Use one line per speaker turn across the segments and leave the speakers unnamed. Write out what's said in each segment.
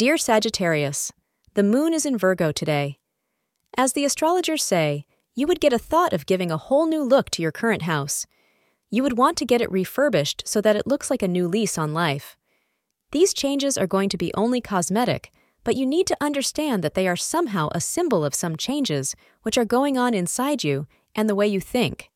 Dear Sagittarius, the moon is in Virgo today. As the astrologers say, you would get a thought of giving a whole new look to your current house. You would want to get it refurbished so that it looks like a new lease on life. These changes are going to be only cosmetic, but you need to understand that they are somehow a symbol of some changes which are going on inside you and the way you think.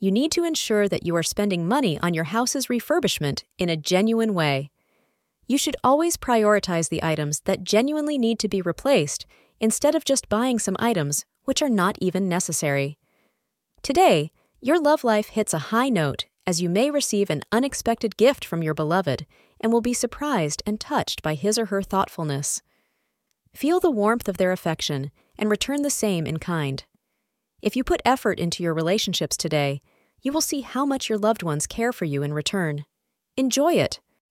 You need to ensure that you are spending money on your house's refurbishment in a genuine way. You should always prioritize the items that genuinely need to be replaced instead of just buying some items which are not even necessary. Today, your love life hits a high note as you may receive an unexpected gift from your beloved and will be surprised and touched by his or her thoughtfulness. Feel the warmth of their affection and return the same in kind. If you put effort into your relationships today, you will see how much your loved ones care for you in return. Enjoy it.